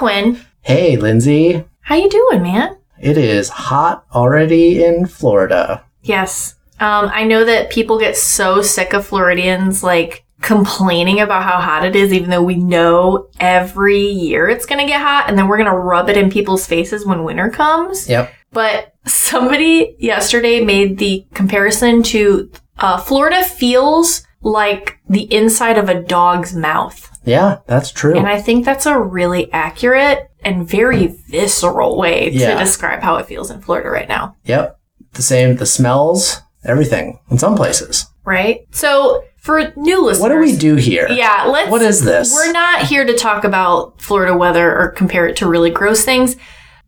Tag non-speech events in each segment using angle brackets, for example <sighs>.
Hey Quinn, Hey, Linsey. how you doing, man? It is hot already in Florida. Yes. Um, I know that people get so sick of Floridians like complaining about how hot it is, even though we know every year it's gonna get hot, and then we're gonna rub it in people's faces when winter comes. Yep. But somebody yesterday made the comparison to uh, Florida feels like the inside of a dog's mouth. Yeah, that's true. And I think that's a really accurate and very visceral way Yeah. to describe how it feels in Florida right now. yep. The same, the smells, everything in some places. Right? So, for new listeners, What do we do here? Yeah, let's. What is this? We're not here to talk about Florida weather or compare it to really gross things.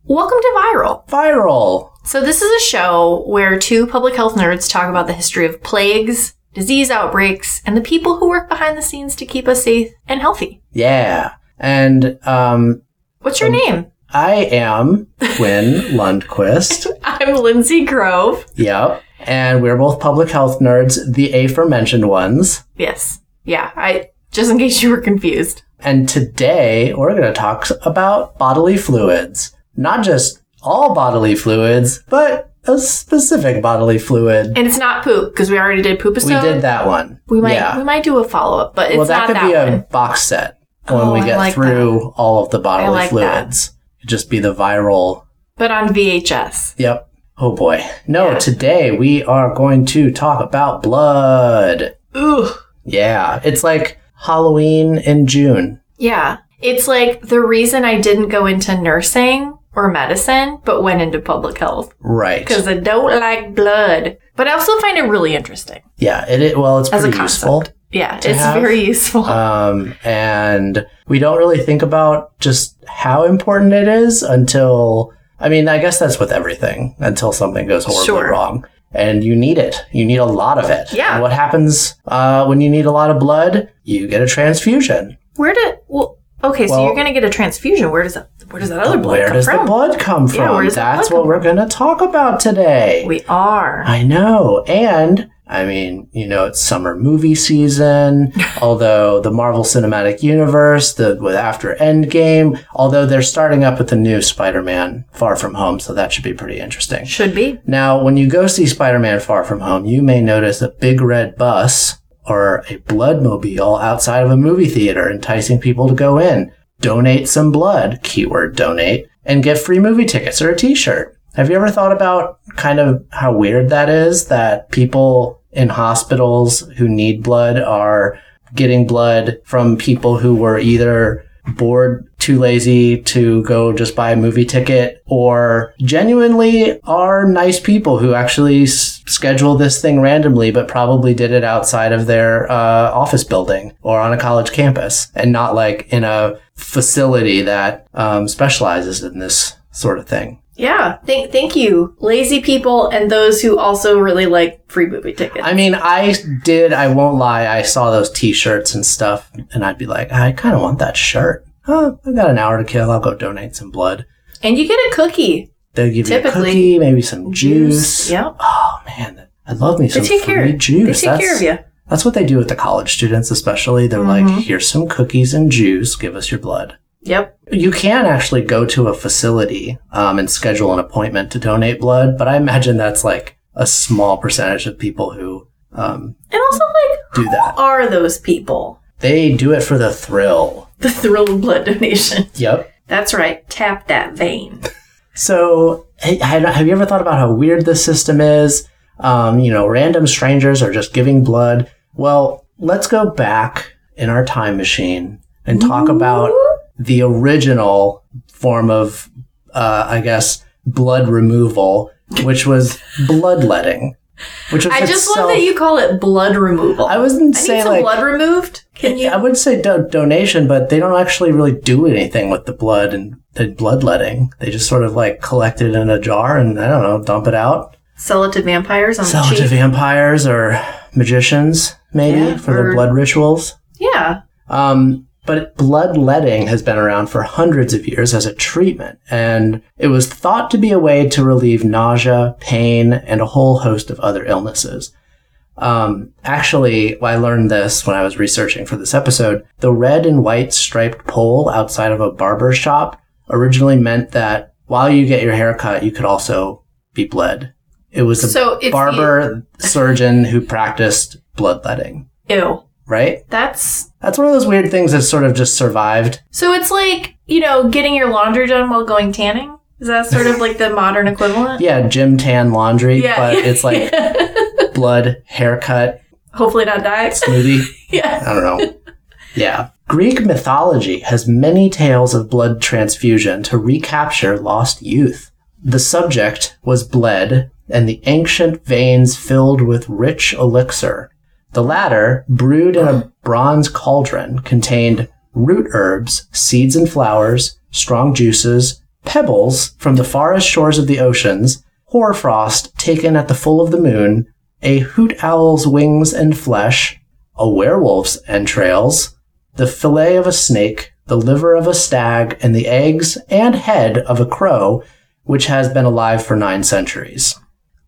Welcome to Viral. Viral. So, this is a show where two public health nerds talk about the history of plagues, disease outbreaks, and the people who work behind the scenes to keep us safe and healthy. Yeah. And um, What's your name? I am Quinn <laughs> Lundquist. I'm Linsey Grove. Yep. And we're both public health nerds, the aforementioned ones. Yes. Yeah, I just in case you were confused. And today we're going to talk about bodily fluids. Not just all bodily fluids, but a specific bodily fluid. And it's not poop because we already did poop We did that one. We might Yeah. we might do a follow up, but it's well, that could that be a box set when Oh, we get like through all of the bodily like that. fluids. It'd just be the viral. But on VHS. Yep. Oh boy. No, Yeah. today we are going to talk about blood. Ugh. Yeah. It's like Halloween in June. Yeah. It's like the reason I didn't go into nursing or medicine, but went into public health Right. because I don't like blood. But I also find it really interesting Yeah. It, it well, it's as a pretty concept. useful. Yeah, it's have. very useful. <laughs> Um, and we don't really think about just how important it is until, I mean, I guess that's with everything until something goes horribly Sure. wrong. And you need it. You need a lot of it. Yeah. And what happens uh, when you need a lot of blood? You get a transfusion. Where did well? Okay, so you're gonna get a transfusion. Where does that? Where does that other blood Where come does from? the blood come from? Yeah, where does That's what we're going to talk about today. We are. I know. And I mean, you know, it's summer movie season. <laughs> although the Marvel Cinematic Universe, the with after Endgame, although they're starting up with the new Spider-Man Far From Home, so that should be pretty interesting. Should be. Now, when you go see Spider-Man Far From Home, you may notice a big red bus or a bloodmobile outside of a movie theater enticing people to go in, donate some blood, keyword donate, and get free movie tickets or a t-shirt. Have you ever thought about kind of how weird that is that people in hospitals who need blood are getting blood from people who were either bored, too lazy to go just buy a movie ticket, or genuinely are nice people who actually s- schedule this thing randomly, but probably did it outside of their uh, office building or on a college campus and not like in a facility that um, specializes in this sort of thing. Yeah. Thank thank you, lazy people, and those who also really like free movie tickets. I mean, I did, I won't lie, I saw those t shirts and stuff, and I'd be like, I kind of want that shirt. Huh, I've got an hour to kill, I'll go donate some blood. and you get a cookie. They'll give you a Typically, cookie, maybe some juice. Yep. Oh man, I love me They some take free care. juice. They take care that's, of you. that's what they do with the college students, especially. They're Mhm. like, here's some cookies and juice. Give us your blood. Yep. You can actually go to a facility um, and schedule an appointment to donate blood, but I imagine that's like a small percentage of people who um, And also, like, do that. who are those people? They do it for the thrill. The thrill of blood donation. <laughs> Yep. That's right. Tap that vein. <laughs> So, have have you ever thought about how weird this system is? Um, you know, random strangers are just giving blood. Well, let's go back in our time machine and talk about the original form of, uh, I guess, blood removal, which was <laughs> bloodletting. Which was I just itself- love that you call it blood removal. I wasn't I say need some like blood removed. Can you? I would say do- donation, but they don't actually really do anything with the blood and the bloodletting. They just sort of like collect it in a jar and I don't know, dump it out, Sell it to vampires on sell the it to vampires or magicians, maybe Yeah, for or- their blood rituals. yeah. Um, but bloodletting has been around for hundreds of years as a treatment, and it was thought to be a way to relieve nausea, pain, and a whole host of other illnesses. Um, actually, I learned this when I was researching for this episode. The red and white striped pole outside of a barber shop originally meant that while you get your hair cut, you could also be bled. It was a So barber surgeon who practiced bloodletting, ew, right? that's That's one of those weird things that sort of just survived. so it's like you know getting your laundry done while going tanning. Is that sort of like the modern equivalent? <laughs> Yeah, gym tan laundry, yeah, but it's <laughs> like blood, haircut, hopefully not die. smoothie. <laughs> yeah. I don't know. Yeah. Greek mythology has many tales of blood transfusion to recapture lost youth. The subject was bled, and the ancient veins filled with rich elixir. The latter, brewed in a bronze cauldron, contained root herbs, seeds and flowers, strong juices, pebbles from the farthest shores of the oceans, hoarfrost taken at the full of the moon, a hoot owl's wings and flesh, a werewolf's entrails, the fillet of a snake, the liver of a stag, and the eggs and head of a crow, which has been alive for nine centuries.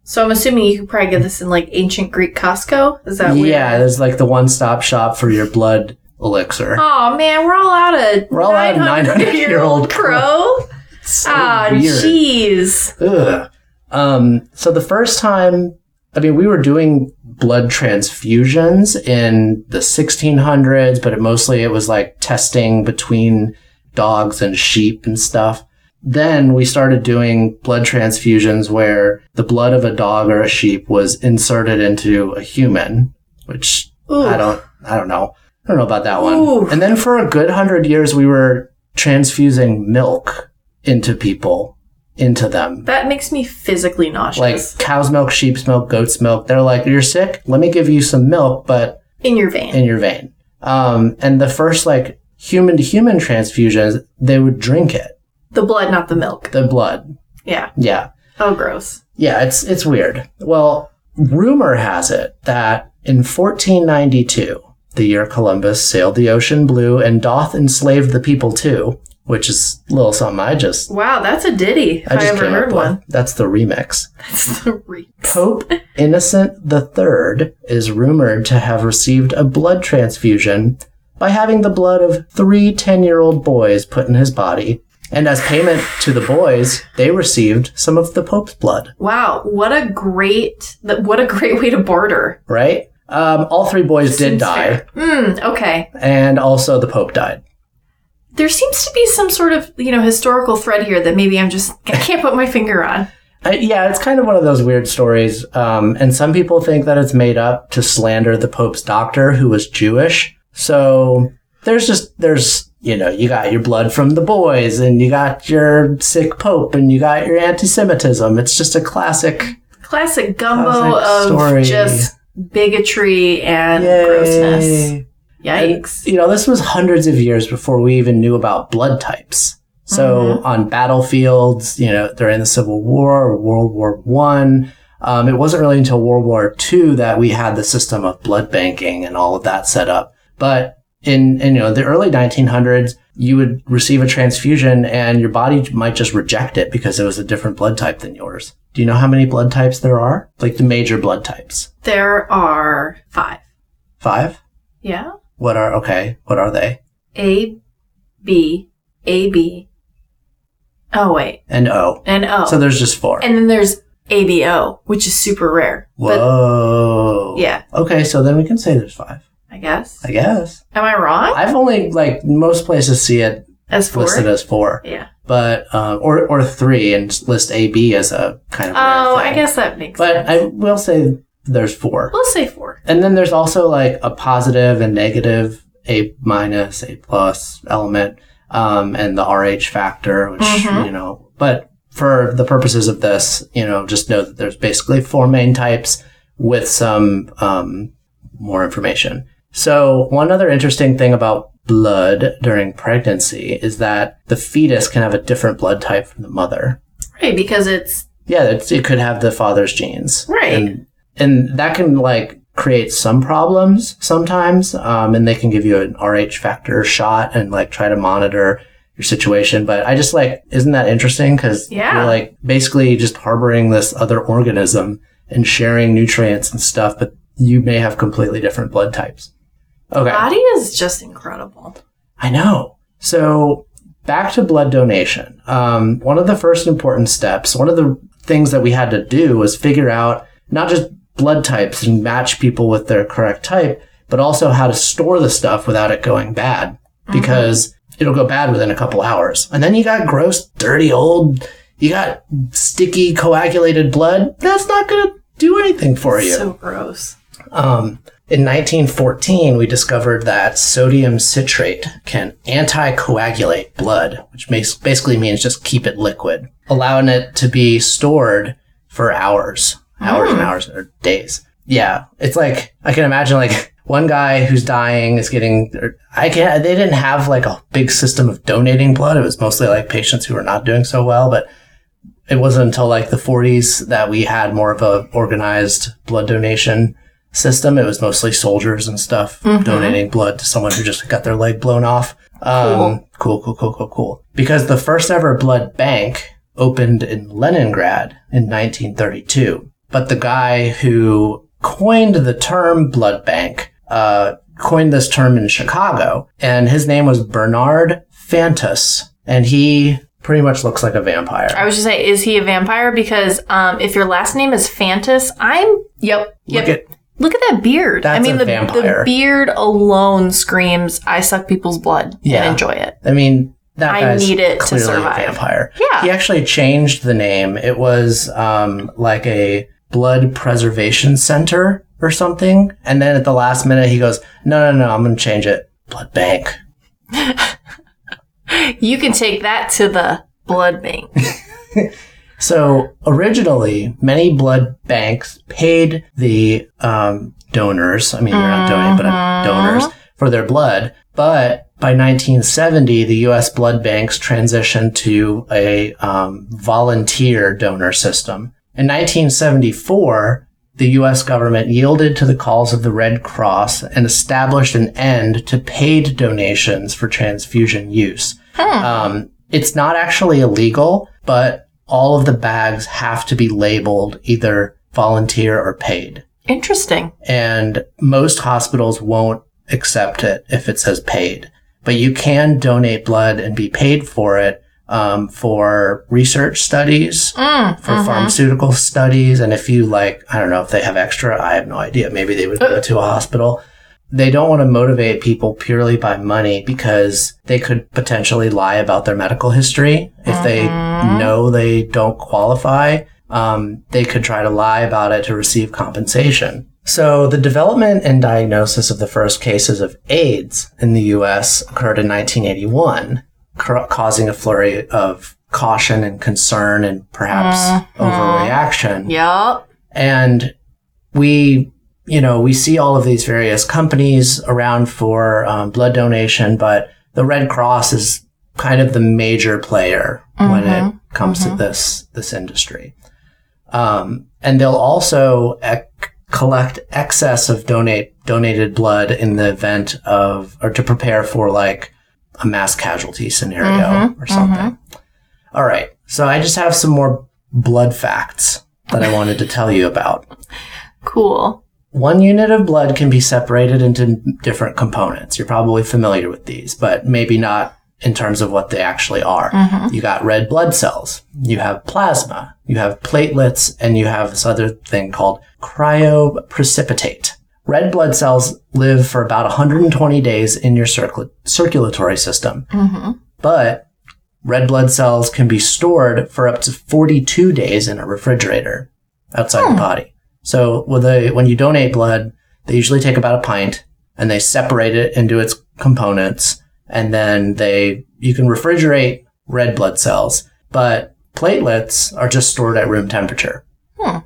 So I'm assuming you could probably get this in like ancient Greek Costco. Is that what yeah, weird? there's like the one-stop shop for your blood elixir. Oh man, we're all out of We're all out of 900-year-old crow. <laughs> So Ah, weird. jeez. Um, so the first time, I mean, we were doing blood transfusions in the 1600s, but it mostly it was like testing between dogs and sheep and stuff. Then we started doing blood transfusions where the blood of a dog or a sheep was inserted into a human, which Ooh. I don't, I don't know. I don't know about that one. Ooh. And then for a good hundred years, we were transfusing milk into people, into them. That makes me physically nauseous. Like cow's milk, sheep's milk, goat's milk. They're like, you're sick? Let me give you some milk, but in your vein. in your vein. Um, and the first like human to human transfusions, they would drink it, the blood, not the milk. the blood. Yeah. Yeah. Oh, gross. Yeah, it's it's weird. Well, rumor has it that in 1492, the year Columbus sailed the ocean blue and doth enslaved the people too, which is a little something I just Wow, that's a ditty. I I, just ever heard one. with. That's the remix. That's the re- Pope Innocent III is rumored to have received a blood transfusion by having the blood of three 10 year old boys put in his body. And as payment to the boys, they received some of the Pope's blood, Wow, what a great what a great way to barter. right? Um, all three boys did die. Mm, okay. and also the Pope died. There seems to be some sort of, you know, historical thread here that maybe I'm just I can't put my finger on. <laughs> I, yeah, it's kind of one of those weird stories. Um, and some people think that it's made up to slander the Pope's doctor, who was Jewish. So there's just, there's, you know, you got your blood from the boys, and you got your sick Pope, and you got your anti Semitism. It's just a classic. Classic gumbo Classic of story. just bigotry and Yay. grossness. And, Yikes. you know, this was hundreds of years before we even knew about blood types. So on battlefields, you know, during the Civil War or World War One, um, it wasn't really until World War Two that we had the system of blood banking and all of that set up. But in, in you know the early 1900s, you would receive a transfusion and your body might just reject it because it was a different blood type than yours. Do you know how many blood types there are? Like the major blood types? There are five. Five. Yeah. What are okay? What are they? A, B, A, B. Oh wait, And O. and O. So there's just four. and then there's ABO, which is super rare. But Whoa. yeah, Okay, so then we can say there's five. I guess. I guess. Am I wrong? I've only like most places see it As four. listed as four, yeah. but um, or or three and list A B as a kind of. Oh. I guess that makes But sense. I will say there's four, We'll say four. and then there's also like a positive and negative A minus, A plus element, um, and the RH factor, which Mhm. you know. But for the purposes of this, you know, just know that there's basically four main types with some um, more information. So one other interesting thing about blood during pregnancy is that the fetus can have a different blood type from the mother. Right, because it's Yeah, it's, it could have the father's genes. Right. And, and that can like create some problems sometimes. Um, and they can give you an RH factor shot and like try to monitor your situation. But I just like, isn't that interesting? Cause Yeah. you're like basically just harboring this other organism and sharing nutrients and stuff. But you may have completely different blood types. Okay. Body is just incredible. I know. So back to blood donation. Um, one of the first important steps, one of the things that we had to do was figure out not just blood types and match people with their correct type, but also how to store the stuff without it going bad because it'll go bad within a couple hours. And then you got gross, dirty, old, you got sticky, coagulated blood. That's not going to do anything for you. So gross. Um, in 1914, we discovered that sodium citrate can anticoagulate blood, which basically means just keep it liquid, allowing it to be stored for hours, hours and hmm. hours or days. Yeah, it's like I can imagine like one guy who's dying is getting. or I can't. They didn't have like a big system of donating blood. It was mostly like patients who were not doing so well, but it wasn't until like the 40s that we had more of a organized blood donation system. It was mostly soldiers and stuff donating blood to someone who just got their leg blown off. Um, cool, cool, cool, cool, cool. Because the first ever blood bank opened in Leningrad in 1932. But the guy who coined the term blood bank, uh, coined this term in Chicago, and his name was Bernard Fantus, and he pretty much looks like a vampire. I was just say, is he a vampire? Because um, if your last name is Fantus, I'm yep, yep. Look at Look at that beard. I mean, the, the beard alone screams, "I suck people's blood Yeah. and enjoy it." I mean, that I need it to survive. a vampire. Yeah. He actually changed the name. It was um, like a blood preservation center or something. And then at the last minute, he goes, "No, no, no, I'm going to change it. Blood bank." <laughs> You can take that to the blood bank. <laughs> So originally, many blood banks paid the um, donors. I mean, they're not donating, but uh, donors for their blood. But by 1970, the U.S. blood banks transitioned to a um, volunteer donor system. In 1974, the U.S. government yielded to the calls of the Red Cross and established an end to paid donations for transfusion use. Um, it's not actually illegal, but all of the bags have to be labeled either volunteer or paid. Interesting. And most hospitals won't accept it if it says paid. But you can donate blood and be paid for it um, for research studies, Mm, for pharmaceutical studies. And if you like, I don't know if they have extra, I have no idea. Maybe they would go to a hospital. They don't want to motivate people purely by money because they could potentially lie about their medical history. If they know they don't qualify, um, they could try to lie about it to receive compensation. So the development and diagnosis of the first cases of AIDS in the U.S. occurred in 1981, ca- causing a flurry of caution and concern and perhaps overreaction. Yup. And we, you know, we see all of these various companies around for um, blood donation, but the Red Cross is kind of the major player when it comes to this this industry. Um, and they'll also ec- collect excess of donate donated blood in the event of or to prepare for like a mass casualty scenario or something. All right. So I just have some more blood facts that I wanted to tell you about. <laughs> Cool. One unit of blood can be separated into different components. You're probably familiar with these, but maybe not in terms of what they actually are. Mm-hmm. You got red blood cells, you have plasma, you have platelets, and you have this other thing called cryoprecipitate. Red blood cells live for about 120 days in your circul- circulatory system, mm-hmm. but red blood cells can be stored for up to 42 days in a refrigerator outside the hmm. body. So with a, when you donate blood, they usually take about a pint and they separate it into its components and then they, you can refrigerate red blood cells, but platelets are just stored at room temperature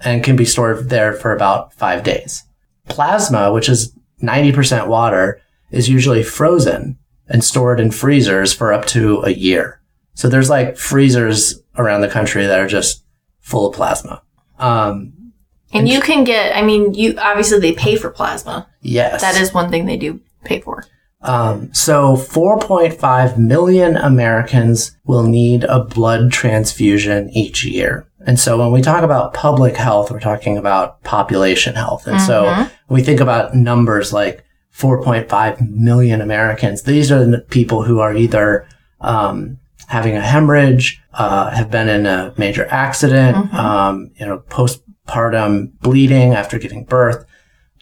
and can be stored there for about five days. Plasma, which is 90% water, is usually frozen and stored in freezers for up to a year. So there's like freezers around the country that are just full of plasma. Um, And you can get, I mean, you obviously they pay for plasma. yes. That is one thing they do pay for. Um, so 4.5 million Americans will need a blood transfusion each year. And so when we talk about public health, we're talking about population health. And so Mhm. when we think about numbers like 4.5 million Americans, these are the people who are either um, having a hemorrhage, uh, have been in a major accident, Mhm. um, you know, postpartum bleeding after giving birth,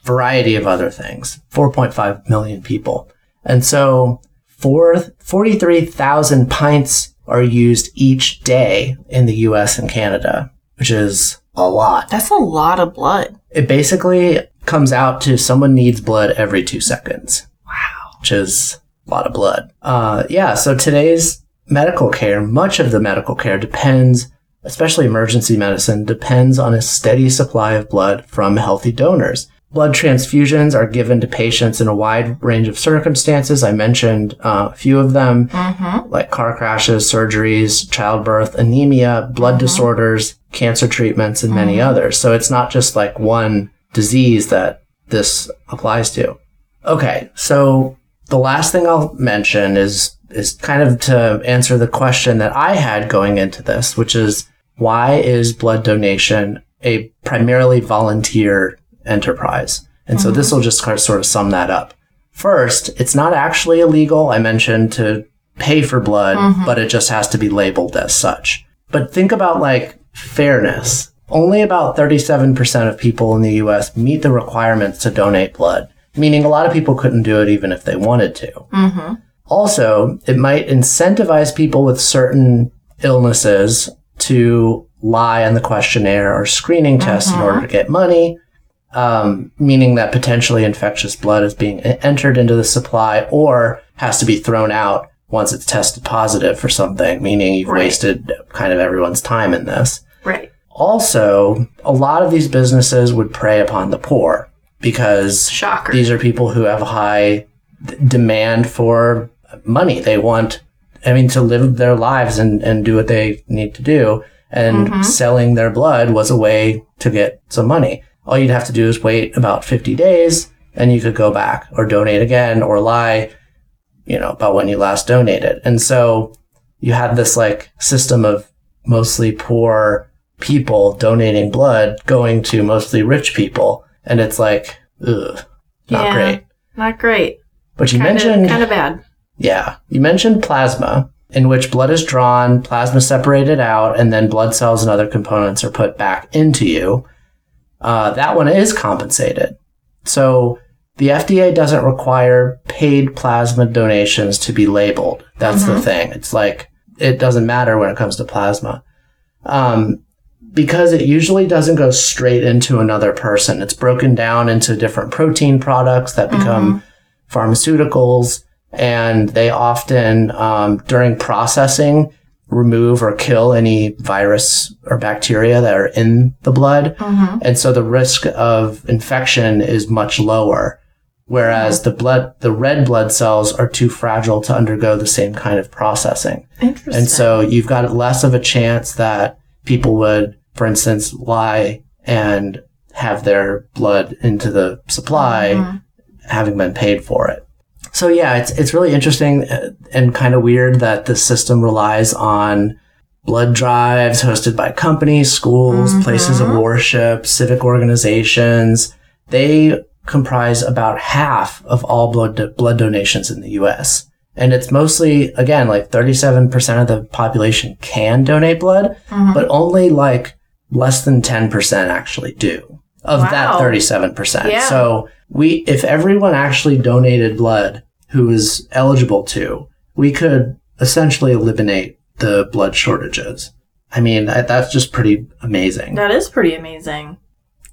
variety of other things. 4.5 million people. And so four, 43,000 pints are used each day in the US and Canada, which is a lot. That's a lot of blood. It basically comes out to someone needs blood every two seconds, Wow. which is a lot of blood. Uh, yeah, so today's medical care, much of the medical care depends, especially emergency medicine, depends on a steady supply of blood from healthy donors. Blood transfusions are given to patients in a wide range of circumstances. I mentioned uh, a few of them Mm-hmm. like car crashes, surgeries, childbirth, anemia, blood Mhm. disorders, cancer treatments, and many Mhm. others. So it's not just like one disease that this applies to. Okay, so the last thing I'll mention is is kind of to answer the question that I had going into this, which is why is blood donation a primarily volunteer enterprise? And so this will just sort of sum that up. First, it's not actually illegal. I mentioned to pay for blood, Mhm. but it just has to be labeled as such. But think about like fairness. Only about 37% of people in the US meet the requirements to donate blood, meaning a lot of people couldn't do it even if they wanted to. Mm-hmm. Also, it might incentivize people with certain illnesses to lie on the questionnaire or screening test in Mhm. order to get money, um, meaning that potentially infectious blood is being entered into the supply or has to be thrown out once it's tested positive for something, meaning you've Right. wasted kind of everyone's time in this. Right. Also, a lot of these businesses would prey upon the poor because Shocker. these are people who have high d- demand for money. They want, I mean, to live their lives and, and do what they need to do. And Mhm. selling their blood was a way to get some money. All you'd have to do is wait about 50 days and you could go back or donate again or lie, you know, about when you last donated. And so you had this like system of mostly poor people donating blood going to mostly rich people. And it's like, ugh, not Yeah. great. Not great. But you Kinda, mentioned, kind of bad. Yeah, you mentioned plasma, in which blood is drawn, plasma separated out, and then blood cells and other components are put back into you. Uh, that one is compensated. So the FDA doesn't require paid plasma donations to be labeled. That's the Mhm. thing. It's like it doesn't matter when it comes to plasma. Um, because it usually doesn't go straight into another person. It's broken down into different protein products that become pharmaceuticals, and they often, um, during processing, remove or kill any virus or bacteria that are in the blood. Mm-hmm. And so the risk of infection is much lower. Whereas the blood, the red blood cells are too fragile to undergo the same kind of processing. Interesting. And so you've got less of a chance that people would, for instance, lie and have their blood into the supply Mhm. having been paid for it. So yeah, it's it's really interesting uh, and kind of weird that the system relies on blood drives hosted by companies, schools, Mhm. places of worship, civic organizations. They comprise about half of all blood do- blood donations in the US. And it's mostly again like 37% of the population can donate blood, Mhm. but only like less than 10% actually do of that 37%. Yeah. So we, if everyone actually donated blood who was eligible to, we could essentially eliminate the blood shortages. I mean, that's just pretty amazing. That is pretty amazing.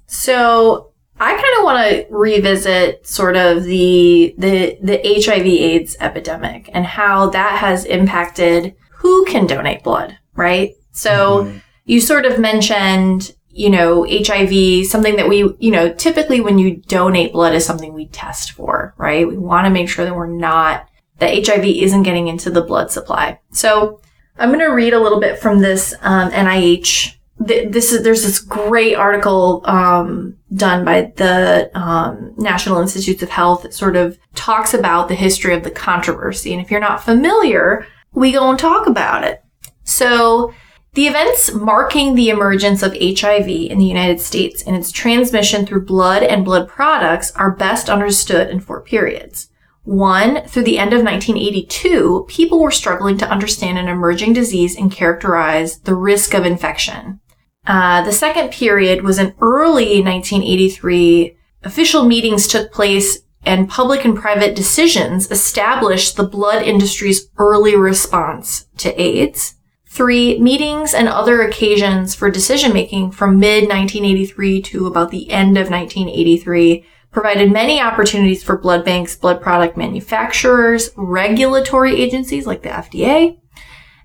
So I kind of want to revisit sort of the the the HIV/AIDS epidemic and how that has impacted who can donate blood, right? So Mhm. you sort of mentioned, you know, HIV, something that we, you know, typically when you donate blood is something we test for, right? We want to make sure that we're not, that HIV isn't getting into the blood supply. So I'm going to read a little bit from this um, NIH. Th- This is there's this great article um, done by the um, National Institutes of Health that sort of talks about the history of the controversy. And if you're not familiar, we go and talk about it. So The events marking the emergence of HIV in the United States and its transmission through blood and blood products are best understood in four periods. One, through the end of 1982, people were struggling to understand an emerging disease and characterize the risk of infection. Uh, the second period was in early 1983. Official meetings took place and public and private decisions established the blood industry's early response to AIDS. Three, meetings and other occasions for decision making from mid 1983 to about the end of 1983 provided many opportunities for blood banks, blood product manufacturers, regulatory agencies like the FDA,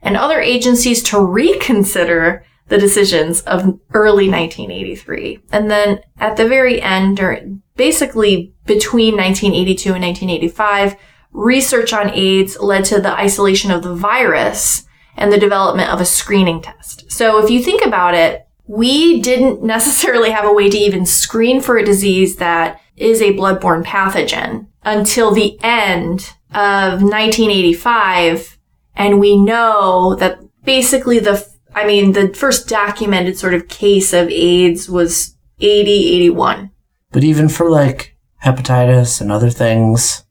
and other agencies to reconsider the decisions of early 1983. And then at the very end, during, basically between 1982 and 1985, research on AIDS led to the isolation of the virus and the development of a screening test. So if you think about it, we didn't <laughs> necessarily have a way to even screen for a disease that is a bloodborne pathogen until the end of 1985. And we know that basically the, I mean, the first documented sort of case of AIDS was 80, 81. But even for like hepatitis and other things.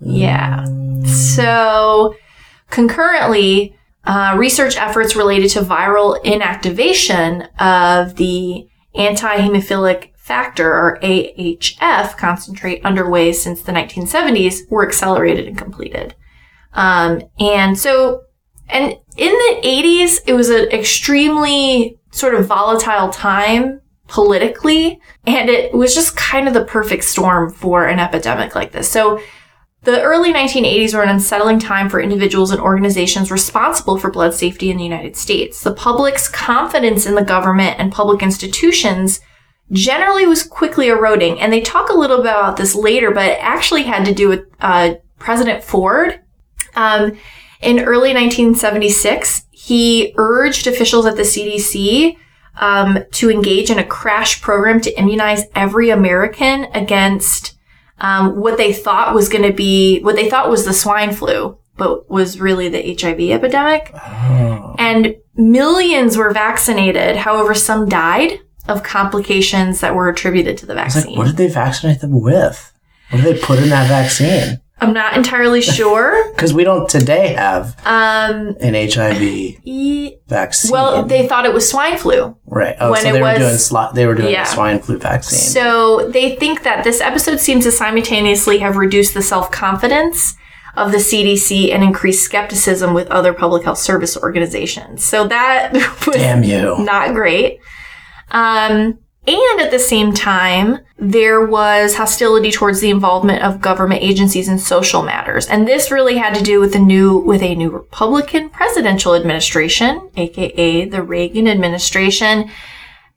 Yeah. Mm. So concurrently, uh, research efforts related to viral inactivation of the anti-hemophilic factor or AHF concentrate underway since the 1970s were accelerated and completed. Um, and so, and in the 80s, it was an extremely sort of volatile time politically, and it was just kind of the perfect storm for an epidemic like this. So the early 1980s were an unsettling time for individuals and organizations responsible for blood safety in the United States. The public's confidence in the government and public institutions generally was quickly eroding. And they talk a little bit about this later, but it actually had to do with uh, President Ford. Um, in early 1976, he urged officials at the CDC um, to engage in a crash program to immunize every American against um, what they thought was going to be what they thought was the swine flu, but was really the HIV epidemic. Oh. And millions were vaccinated. However, some died of complications that were attributed to the vaccine. Like, what did they vaccinate them with? What did they put in that vaccine? I'm not entirely sure. <laughs> Because we don't today have um, an HIV e- vaccine. Well, they thought it was swine flu. Right. Oh, when so they, were doing sli- they were doing yeah. swine flu vaccine. So they think that this episode seems to simultaneously have reduced the self confidence of the CDC and increased skepticism with other public health service organizations. So that <laughs> was Damn you. not great. Um, and at the same time, there was hostility towards the involvement of government agencies in social matters. And this really had to do with the new, with a new Republican presidential administration, aka the Reagan administration.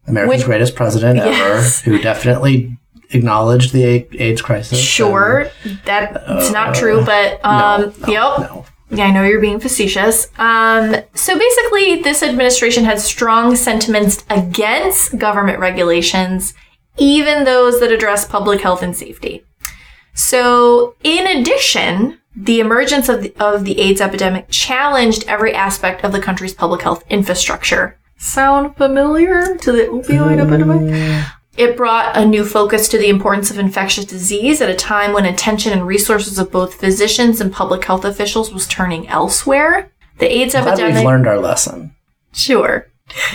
America's which, greatest president yes. ever, who definitely acknowledged the AIDS crisis. Sure, and, that's uh, not true, but um, no, no, yep. No. Yeah, I know you're being facetious. Um, so basically, this administration had strong sentiments against government regulations, even those that address public health and safety. So, in addition, the emergence of the, of the AIDS epidemic challenged every aspect of the country's public health infrastructure. Sound familiar to the opioid epidemic? It brought a new focus to the importance of infectious disease at a time when attention and resources of both physicians and public health officials was turning elsewhere. The AIDS I'm epidemic. We've learned our lesson. Sure.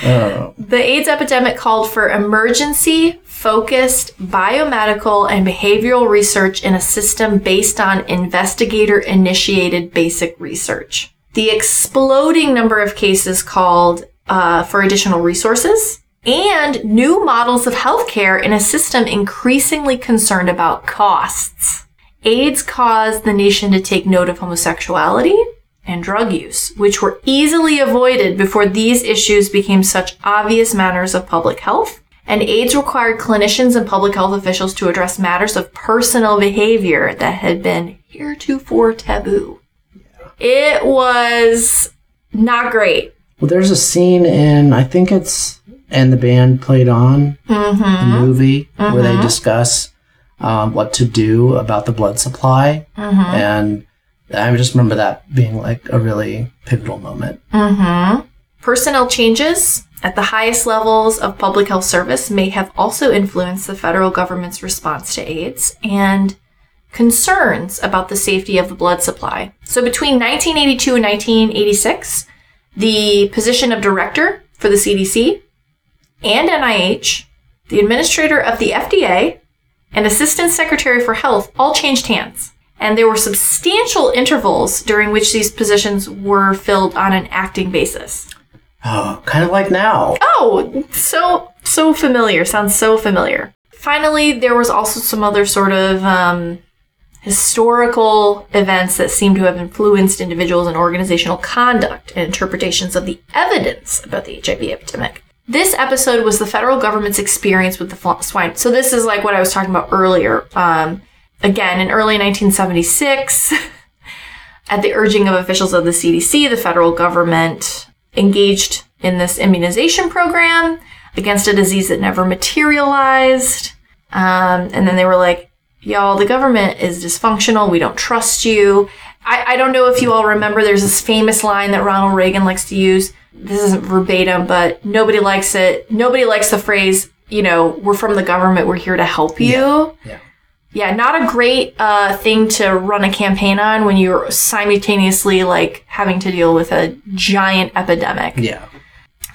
Oh. The AIDS epidemic called for emergency, focused biomedical and behavioral research in a system based on investigator initiated basic research. The exploding number of cases called uh, for additional resources and new models of healthcare in a system increasingly concerned about costs. AIDS caused the nation to take note of homosexuality and drug use, which were easily avoided before these issues became such obvious matters of public health. And AIDS required clinicians and public health officials to address matters of personal behavior that had been heretofore taboo. It was not great. Well, there's a scene in, I think it's and the band played on mm-hmm. the movie mm-hmm. where they mm-hmm. discuss um, what to do about the blood supply. Mm-hmm. And I just remember that being like a really pivotal moment. Mm-hmm. Personnel changes at the highest levels of public health service may have also influenced the federal government's response to AIDS and concerns about the safety of the blood supply. So between 1982 and 1986, the position of director for the CDC and NIH, the administrator of the FDA, and assistant secretary for health all changed hands. And there were substantial intervals during which these positions were filled on an acting basis. Oh, kind of like now. Oh, so so familiar. Sounds so familiar. Finally, there was also some other sort of um, historical events that seem to have influenced individuals and organizational conduct and interpretations of the evidence about the HIV epidemic. This episode was the federal government's experience with the swine. So this is like what I was talking about earlier. Um, again, in early 1976, <laughs> at the urging of officials of the CDC, the federal government engaged in this immunization program against a disease that never materialized. Um, and then they were like, y'all, the government is dysfunctional. We don't trust you. I, I don't know if you all remember, there's this famous line that Ronald Reagan likes to use. This isn't verbatim, but nobody likes it. Nobody likes the phrase, you know, we're from the government, we're here to help you. Yeah. yeah. Yeah, not a great uh, thing to run a campaign on when you're simultaneously like having to deal with a giant epidemic. Yeah.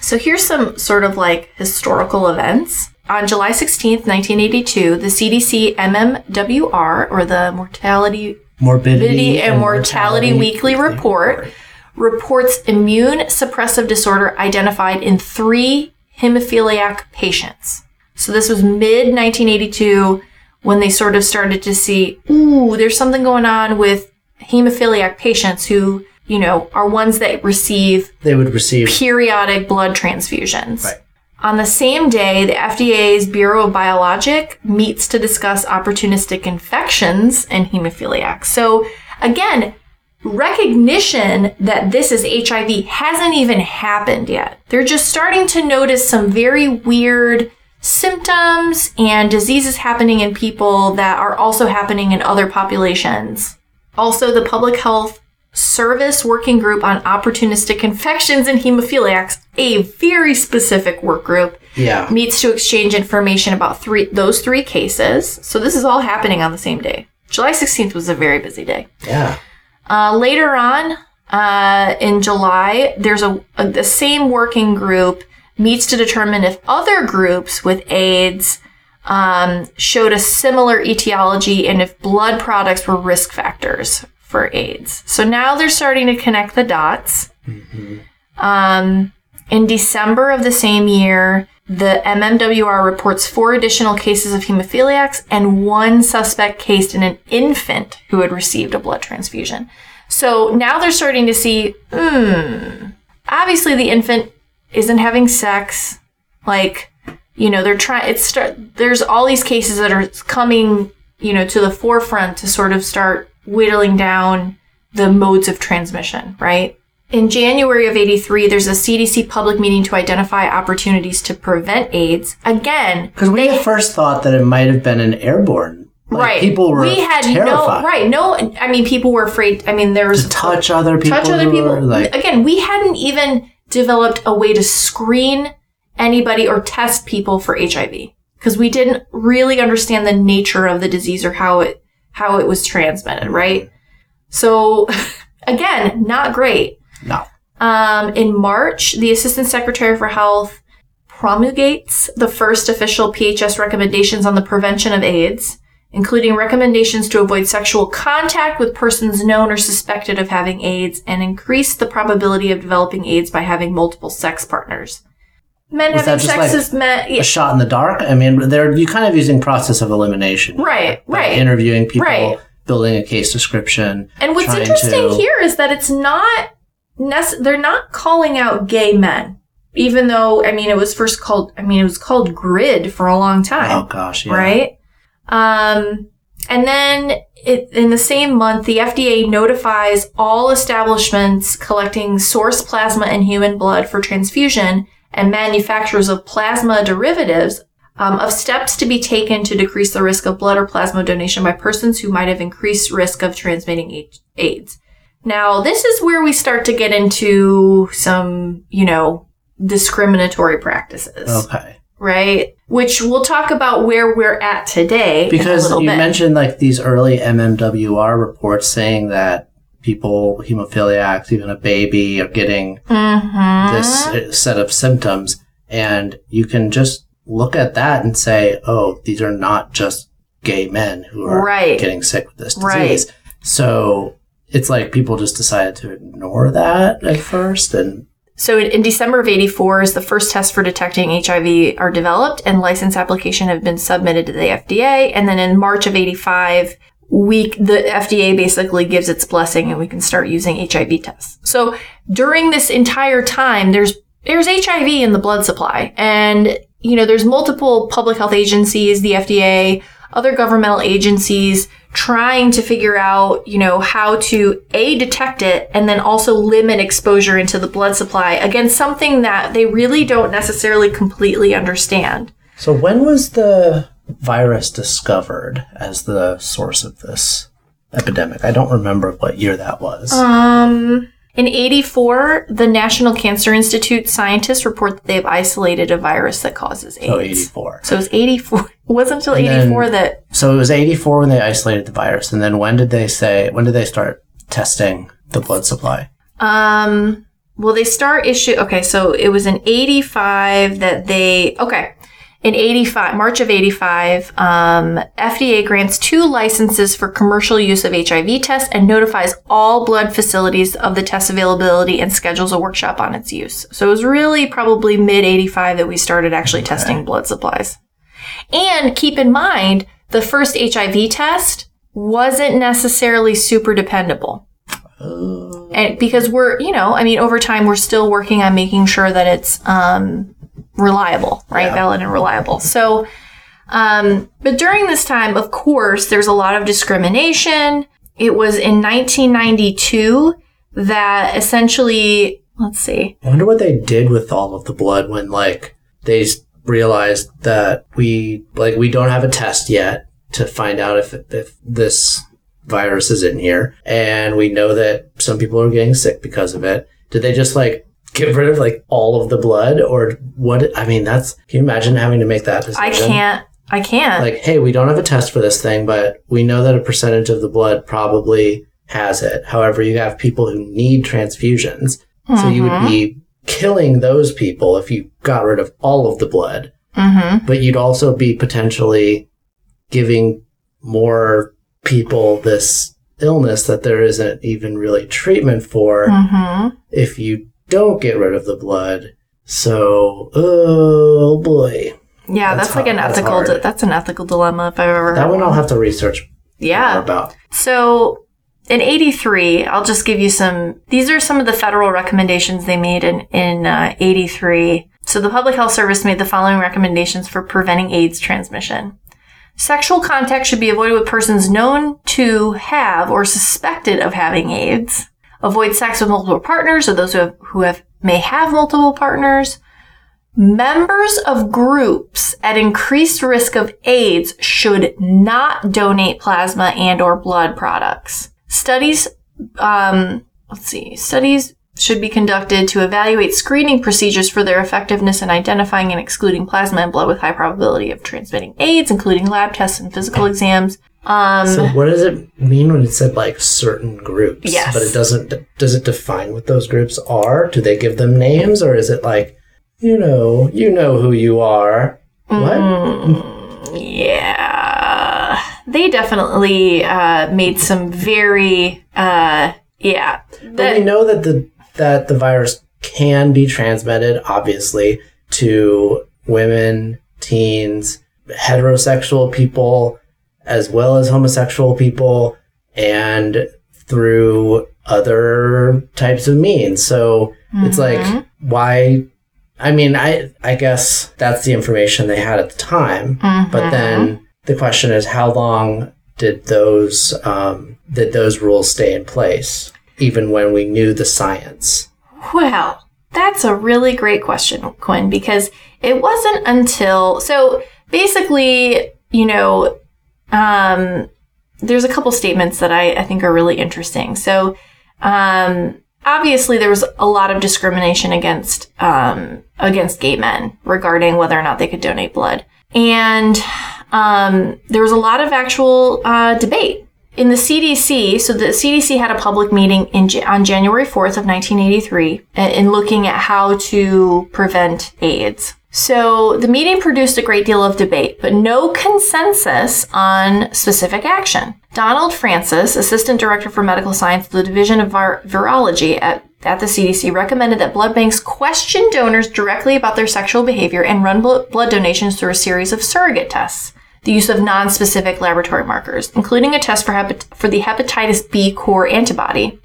So here's some sort of like historical events. On July 16th, 1982, the CDC MMWR, or the Mortality, Morbidity and, Mortality, Mortality Weekly, Weekly Report, Report, reports immune suppressive disorder identified in three hemophiliac patients. So this was mid 1982 when they sort of started to see, ooh, there's something going on with hemophiliac patients who, you know, are ones that receive they would receive periodic blood transfusions. Right. On the same day, the FDA's Bureau of Biologic meets to discuss opportunistic infections in hemophiliacs. So again, recognition that this is HIV hasn't even happened yet. They're just starting to notice some very weird symptoms and diseases happening in people that are also happening in other populations. Also, the Public Health Service Working Group on Opportunistic Infections and Hemophiliacs, a very specific work group, yeah. meets to exchange information about three those three cases. So this is all happening on the same day. July 16th was a very busy day. Yeah. Uh, later on, uh, in July, there's a, a the same working group meets to determine if other groups with AIDS um, showed a similar etiology and if blood products were risk factors for AIDS. So now they're starting to connect the dots. Mm-hmm. Um, in December of the same year, the MMWR reports four additional cases of hemophiliacs and one suspect case in an infant who had received a blood transfusion. So now they're starting to see, hmm, obviously the infant isn't having sex. Like, you know, they're trying, it's start, there's all these cases that are coming, you know, to the forefront to sort of start whittling down the modes of transmission, right? In January of 83, there's a CDC public meeting to identify opportunities to prevent AIDS. Again, because we at first thought that it might have been an airborne. Like right. People were we had terrified. no right. No, I mean people were afraid. I mean there was to touch other people. Touch other people. Like, Again, we hadn't even developed a way to screen anybody or test people for HIV because we didn't really understand the nature of the disease or how it how it was transmitted, right? So <laughs> again, not great. No. Um, in March, the Assistant Secretary for Health promulgates the first official PHS recommendations on the prevention of AIDS including recommendations to avoid sexual contact with persons known or suspected of having AIDS and increase the probability of developing AIDS by having multiple sex partners. Men Was having sex like is men. Yeah. A shot in the dark. I mean, they're you kind of using process of elimination, right? Right. Interviewing people, right. building a case description. And what's interesting to... here is that it's not they're not calling out gay men, even though I mean it was first called. I mean it was called GRID for a long time. Oh gosh, yeah. right? Um, and then it, in the same month, the FDA notifies all establishments collecting source plasma and human blood for transfusion and manufacturers of plasma derivatives um, of steps to be taken to decrease the risk of blood or plasma donation by persons who might have increased risk of transmitting AIDS. Now, this is where we start to get into some, you know, discriminatory practices, Okay. right? Which we'll talk about where we're at today Because you bit. mentioned like these early MMWR reports saying that people, hemophiliacs, even a baby, are getting Mhm. this uh, set of symptoms. And you can just look at that and say, oh, these are not just gay men who are Right. getting sick with this disease. Right. So it's like people just decided to ignore that at first. And So in, December of 84 is the first test for detecting HIV are developed and license application have been submitted to the FDA. And then in March of 85, we, the FDA basically gives its blessing and we can start using HIV tests. So during this entire time, there's, there's HIV in the blood supply and, you know, there's multiple public health agencies, the FDA, other governmental agencies trying to figure out, you know, how to A, detect it and then also limit exposure into the blood supply against something that they really don't necessarily completely understand. so when was the virus discovered as the source of this epidemic? I don't remember what year that was. Um, in 84, the National Cancer Institute scientists report that they've isolated a virus that causes AIDS. oh, 84. So it's 84. <laughs> It wasn't until And then- 84 that So it was 84 when they isolated the virus. And then when did they say, when did they start testing the blood supply? Um, well, they start issue. Okay, so it was in '85 that they. Okay, in '85, March of '85, um, FDA grants two licenses for commercial use of HIV tests and notifies all blood facilities of the test availability and schedules a workshop on its use. So it was really probably mid '85 that we started actually testing blood supplies. And keep in mind, the first HIV test wasn't necessarily super dependable and because we're you know i mean over time we're still working on making sure that it's um reliable right Yeah. valid and reliable so um but during this time of course there's a lot of discrimination it was in 1992 that essentially let's see I wonder what they did with all of the blood when, like, they realized that we, like, we don't have a test yet to find out if, if this virus is in here. And we know that some people are getting sick because of it. Did they just, like, get rid of, like, all of the blood? Or what? I mean, that's, can you imagine having to make that decision? i can't i can't like, hey, we don't have a test for this thing, but we know that a percentage of the blood probably has it. However, you have people who need transfusions. So you would be killing those people if you got rid of all of the blood, mm-hmm. but you'd also be potentially giving more people this illness that there isn't even really treatment for Mm-hmm. if you don't get rid of the blood. So, oh boy. yeah That's that's, like an that's ethical hard. that's an ethical dilemma if i've ever That heard one one. I'll have to research yeah more about. So in 83, I'll just give you some, these are some of the federal recommendations they made in, in uh, 83. So the Public Health Service made the following recommendations for preventing AIDS transmission. Sexual contact should be avoided with persons known to have or suspected of having AIDS. Avoid sex with multiple partners or those who have, who have may have multiple partners. Members of groups at increased risk of AIDS should not donate plasma and or blood products. Studies, um, let's see, studies should be conducted to evaluate screening procedures for their effectiveness in identifying and excluding plasma and blood with high probability of transmitting AIDS, including lab tests and physical exams. Um, So what does it mean when it said like certain groups? Yes. But it doesn't does it define what those groups are? Do they give them names or is it like you know, you know who you are? What? Mm, yeah, they definitely uh, made some very, uh, yeah. But we know that the that the virus can be transmitted, obviously, to women, teens, heterosexual people, as well as homosexual people, and through other types of means. So it's like why I mean, I I guess that's the information they had at the time. But then the question is, how long did those um, did those rules stay in place, even when we knew the science? Well, that's a really great question, Quinn, because it wasn't until so basically, you know, um, there's a couple statements that I, I think are really interesting. So um, obviously there was a lot of discrimination against um, against gay men regarding whether or not they could donate blood, and um, there was a lot of actual uh, debate in the CDC. So the CDC had a public meeting in on January fourth of 1983 uh, in looking at how to prevent AIDS. So the meeting produced a great deal of debate, but no consensus on specific action. Donald Francis, Assistant Director for Medical Science, the Division of Vir- Virology at, at the CDC, recommended that blood banks question donors directly about their sexual behavior and run bl- blood donations through a series of surrogate tests. The use of non-specific laboratory markers, including a test for, hepat- for the hepatitis B core antibody,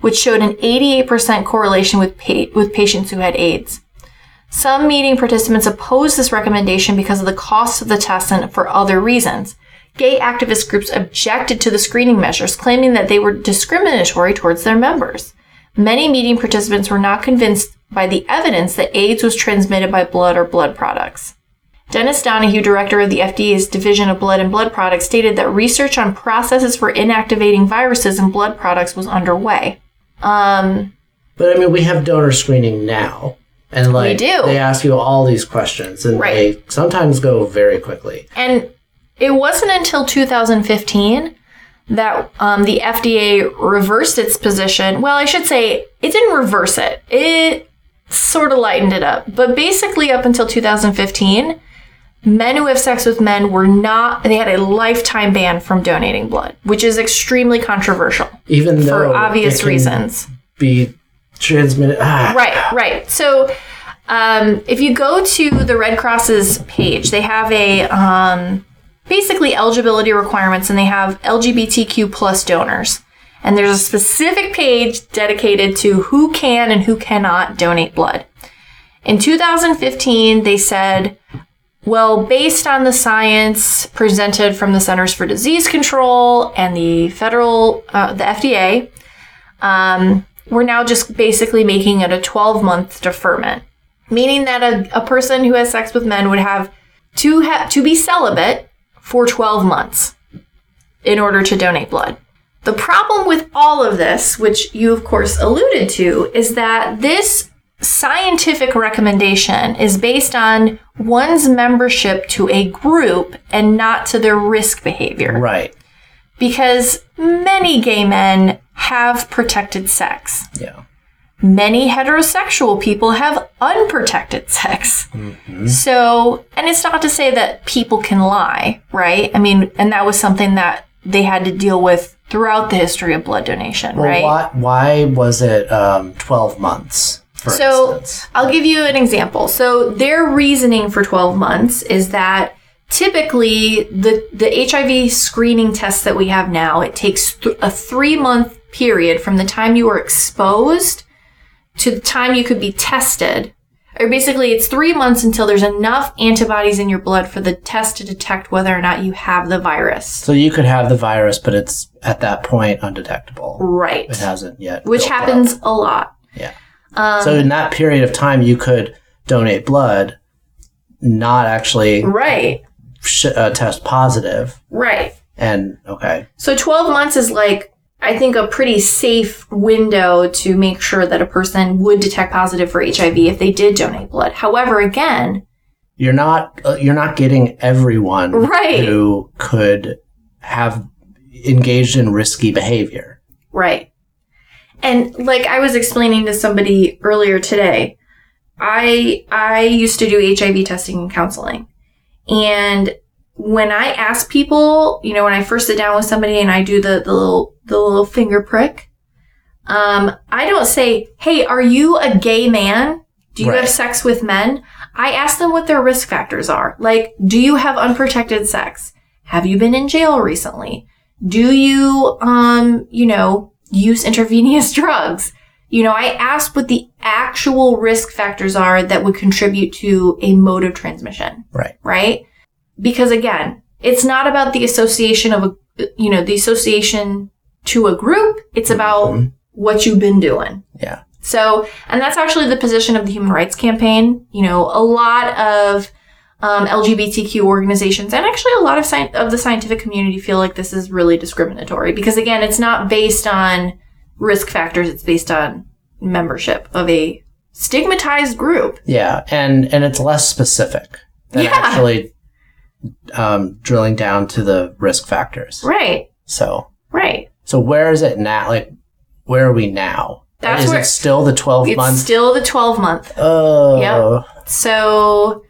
which showed an 88% correlation with, pa- with patients who had AIDS. Some meeting participants opposed this recommendation because of the cost of the test and for other reasons. Gay activist groups objected to the screening measures, claiming that they were discriminatory towards their members. Many meeting participants were not convinced by the evidence that AIDS was transmitted by blood or blood products. Dennis Donahue, director of the FDA's Division of Blood and Blood Products, stated that research on processes for inactivating viruses in blood products was underway. Um, But I mean, we have donor screening now. And like do. they ask you all these questions and Right. they sometimes go very quickly. And it wasn't until 2015 that um, the FDA reversed its position. Well, I should say it didn't reverse it. It sort of lightened it up. But basically, up until 2015, men who have sex with men were not, they had a lifetime ban from donating blood, which is extremely controversial Even though for obvious reasons. Be transmitted. Ah, Right, right. So um, if you go to the Red Cross's page, they have a um, basically eligibility requirements and they have LGBTQ plus donors. And there's a specific page dedicated to who can and who cannot donate blood. In 2015, they said, well, based on the science presented from the Centers for Disease Control and the federal, uh, the FDA, um, we're now just basically making it a 12 month deferment, meaning that a, a person who has sex with men would have to ha- to be celibate for 12 months in order to donate blood. The problem with all of this, which you of course alluded to, is that this scientific recommendation is based on one's membership to a group and not to their risk behavior Right. Because many gay men have protected sex. Yeah. Many heterosexual people have unprotected sex. So, and it's not to say that people can lie, right? I mean, and that was something that they had to deal with throughout the history of blood donation, Well, right? why, why was it um, 12 months, for So instance? I'll give you an example. So their reasoning for 12 months is that typically the, the HIV screening test that we have now, it takes th- a three month period from the time you were exposed to the time you could be tested. Or basically it's three months until there's enough antibodies in your blood for the test to detect whether or not you have the virus. So you could have the virus, but it's at that point undetectable. Right. It hasn't yet. Which built up. happens a lot. Yeah. Um, so in that period of time, you could donate blood, not actually right. Sh- uh, test positive, Right. and okay, So 12 months is like, I think, a pretty safe window to make sure that a person would detect positive for HIV if they did donate blood. However, again, you're not uh, you're not getting everyone Right. who could have engaged in risky behavior. right. And like I was explaining to somebody earlier today, I I used to do HIV testing and counseling. And when I ask people, you know, when I first sit down with somebody and I do the, the little the little finger prick, um, I don't say, "Hey, are you a gay man? Do you Right. have sex with men?" I ask them what their risk factors are. Like, do you have unprotected sex? Have you been in jail recently? Do you, um, you know, use intravenous <laughs> drugs? You know, I ask what the actual risk factors are that would contribute to a mode of transmission Right. right? Because again, it's not about the association of a, you know, the association to a group. It's about Mhm. what you've been doing. Yeah. So, and that's actually the position of the Human Rights Campaign. You know, a lot of um, LGBTQ organizations and actually a lot of sci- of the scientific community feel like this is really discriminatory because again, it's not based on risk factors. It's based on membership of a stigmatized group. Yeah, and and it's less specific than Yeah. actually um, drilling down to the risk factors. Right. So Right. so where is it now? Like where are we now? That's is where- it still the twelve It's months? still the 12 month. Oh, Yep. So,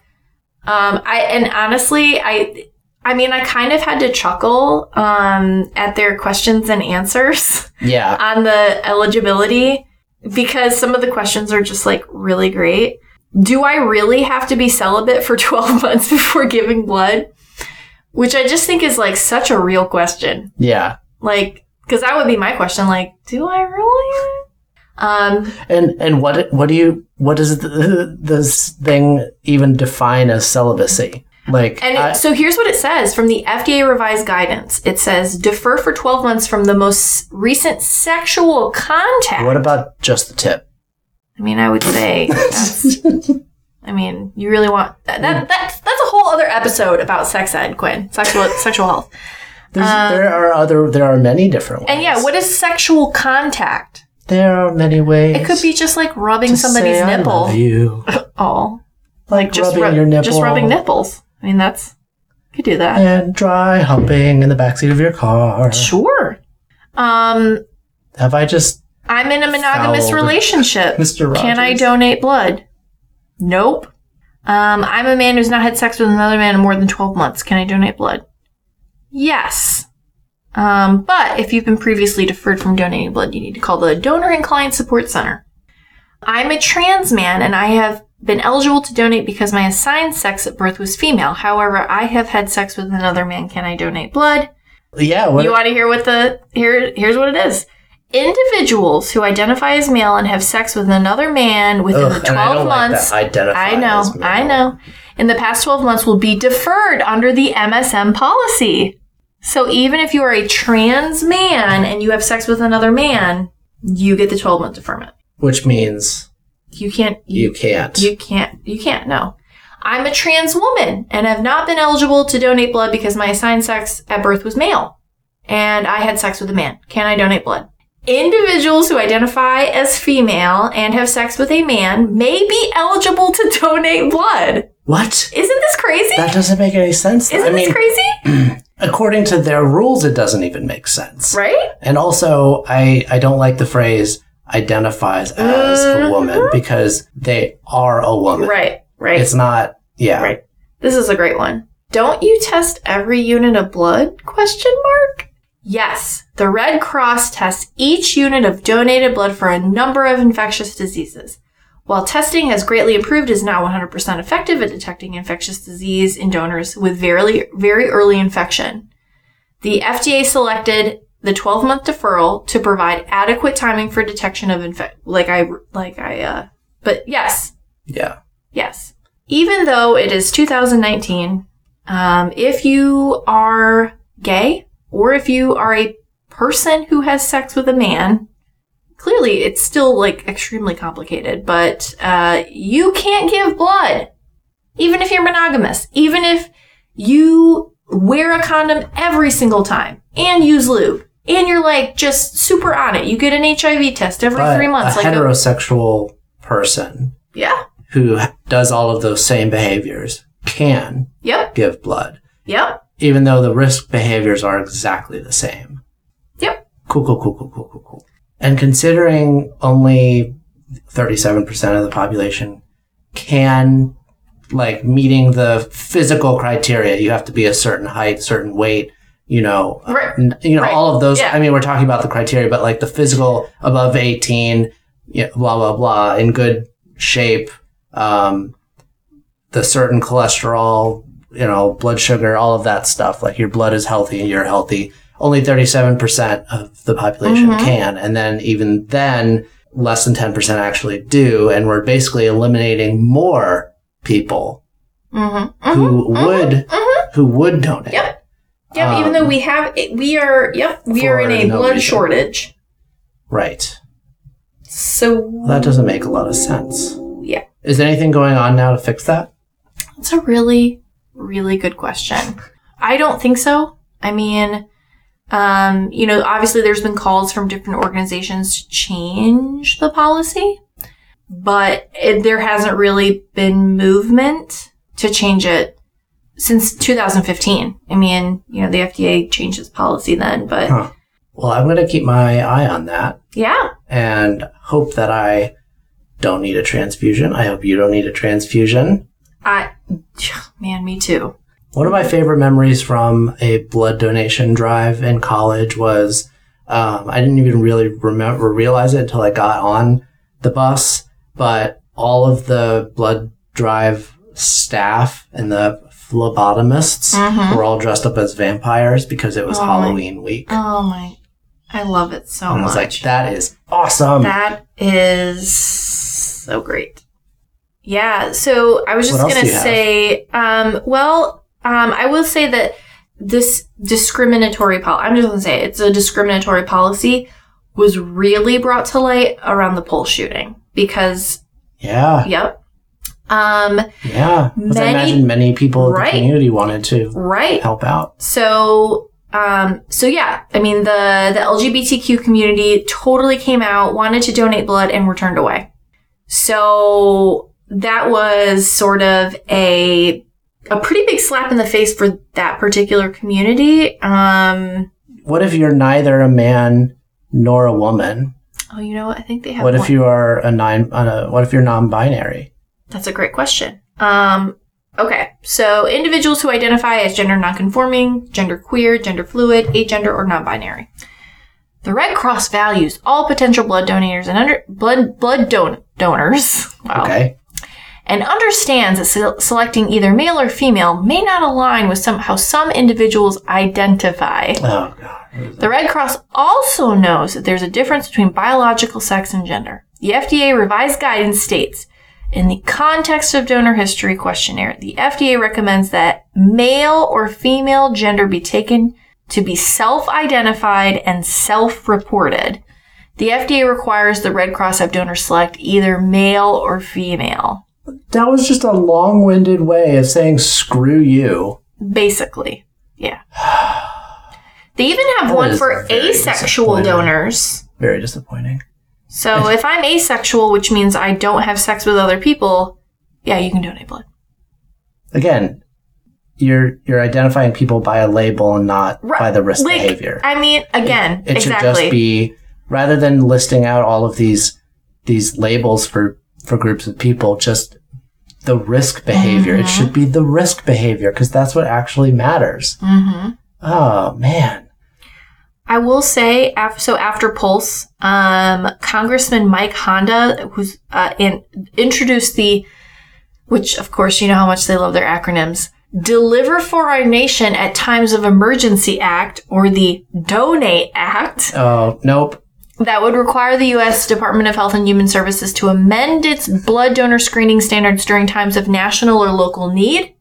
um, I, and honestly, I, I mean, I kind of had to chuckle, um, at their questions and answers yeah. <laughs> on the eligibility because some of the questions are just like really great. Do I really have to be celibate for <laughs> 12 months before giving blood? Which I just think is like such a real question. Yeah. Like, cause that would be my question. Like, do I really? Um, And and what what do you what does th- this thing even define as celibacy? Like And I- so here's what it says from the FDA revised guidance. It says defer for 12 months from the most recent sexual contact. what about just the tip? I mean, I would say <laughs> I mean, you really want that, that that's that's a whole other episode about sex ed, Quinn. Sexual <laughs> sexual health. There's, there are other there are many different ways. Um, And yeah, what is sexual contact? there are many ways. It could be just like rubbing somebody's say I nipple. love you. <laughs> Oh, Like, just rubbing rub- your nipple just rubbing nipples. I mean, that's you could do that. and dry humping in the backseat of your car. Sure. Um, Have I just I'm in a monogamous Fouled. relationship. Mr. Rogers? Can I donate blood? Nope. Um, I'm a man who's not had sex with another man in more than 12 months. Can I donate blood? Yes. Um, but if you've been previously deferred from donating blood, you need to call the Donor and Client Support Center. I'm a trans man and I have been eligible to donate because my assigned sex at birth was female. However, I have had sex with another man. Can I donate blood? Yeah, what you want to hear what the here here's what it is individuals who identify as male and have sex with another man within Ugh, the and I 12 don't like months that identify i know i know in the past 12 months will be deferred under the msm policy so even if you are a trans man and you have sex with another man you get the 12 month deferment which means you can't you can't. you can't. You can't. No. I'm a trans woman and have not been eligible to donate blood because my assigned sex at birth was male, and I had sex with a man. Can I donate blood? Individuals who identify as female and have sex with a man may be eligible to donate blood. what? Isn't this crazy? That doesn't make any sense. Isn't I mean, this crazy? <clears throat> according to their rules, it doesn't even make sense. Right? And also, I, I don't like the phrase identifies as a uh-huh. woman because they are a woman. Right. Right. It's not, yeah. Right. This is a great one. Don't you test every unit of blood? Question mark. Yes, the Red Cross tests each unit of donated blood for a number of infectious diseases. While testing has greatly improved, is not 100% effective at detecting infectious disease in donors with very, very early infection. The FDA selected the 12 month deferral to provide adequate timing for detection of infect, like I, like I, uh, but yes, Yeah. Yes. Even though it is 2019, um, if you are gay or if you are a person who has sex with a man, clearly it's still like extremely complicated, but uh, you can't give blood. Even if you're monogamous, even if you wear a condom every single time and use lube and you're like just super on it, you get an HIV test every But three months. a like a- heterosexual person yeah. who does all of those same behaviors can Yep. give blood, Yep. even though the risk behaviors are exactly the same. Yep. Cool, cool, cool, cool, cool, cool, cool. And considering only 37% of the population can, like, meeting the physical criteria, you have to be a certain height, certain weight, you know, uh, Right. you know, Right. all of those. Yeah. I mean, we're talking about the criteria, but like the physical above 18, yeah, blah, blah, blah, in good shape, um, the certain cholesterol, you know, blood sugar, all of that stuff. Like your blood is healthy and you're healthy. Only 37% of the population Mhm. can. And then even then, less than 10% actually do. And we're basically eliminating more people Mm-hmm. who would, Mhm. who would donate. Yep. Yeah, even Um, though we have, we are, yep, we are in a no blood reason. shortage. Right. So That doesn't make a lot of sense. Yeah. Is there anything going on now to fix that? That's a really, really good question. I don't think so. I mean, Um, you know, obviously there's been calls from different organizations to change the policy, but it, there hasn't really been movement to change it since 2015. I mean, you know, the FDA changed its policy then, but Huh. Well, I'm going to keep my eye on that yeah, and hope that I don't need a transfusion. I hope you don't need a transfusion. I, <sighs> man, me too. One of my favorite memories from a blood donation drive in college was um, I didn't even really remember realize it until I got on the bus, but all of the blood drive staff and the phlebotomists Mhm. were all dressed up as vampires because it was Oh my- Halloween week. Oh my, I love it so and I much. was like, that is awesome. That is so great. Yeah. So I was just you have? say, um, well, um, I will say that this discriminatory policy, I'm just gonna say it's a discriminatory policy was really brought to light around the Pulse shooting because, yeah, yep. Um, yeah. Because I imagine many people in Right. the community wanted to right. help out. So, um, so yeah, I mean, the, the LGBTQ community totally came out, wanted to donate blood and were turned away. So that was sort of a, a pretty big slap in the face for that particular community. Um, What if you're neither a man nor a woman? oh, you know what? I think they have What one. if you are a nine? Uh, what if you're non-binary? That's a great question. Um, okay, so individuals who identify as gender nonconforming, gender queer, gender fluid, agender, or non-binary. The Red Cross values all potential blood donors and under blood blood don- donors. <laughs> Wow. Okay. And understands that se- selecting either male or female may not align with some how some individuals identify. Oh god. The Red Cross also knows that there's a difference between biological sex and gender. The FDA revised guidance states in the context of donor history questionnaire, the FDA recommends that male or female gender be taken to be self-identified and self-reported. The FDA requires the Red Cross have donors select either male or female. That was just a long-winded way of saying screw you. Basically. Yeah. <sighs> They even have That one for asexual donors. Very disappointing. So if I'm asexual, which means I don't have sex with other people, yeah, you can donate blood. Again, you're you're identifying people by a label and not Right. by the risk Like, behavior. I mean, again, It should exactly. just be rather than listing out all of these these labels for for groups of people, just the risk behavior. It Mhm. should be the risk behavior because that's what actually matters. hmm Oh man. I will say, af- so after Pulse, um, Congressman Mike Honda, who's uh, in, introduced the, which of course you know how much they love their acronyms, Deliver for Our Nation at Times of Emergency Act, or the Donate Act. Oh nope. that would require the U.S. Department of Health and Human Services to amend its blood donor screening standards during times of national or local need.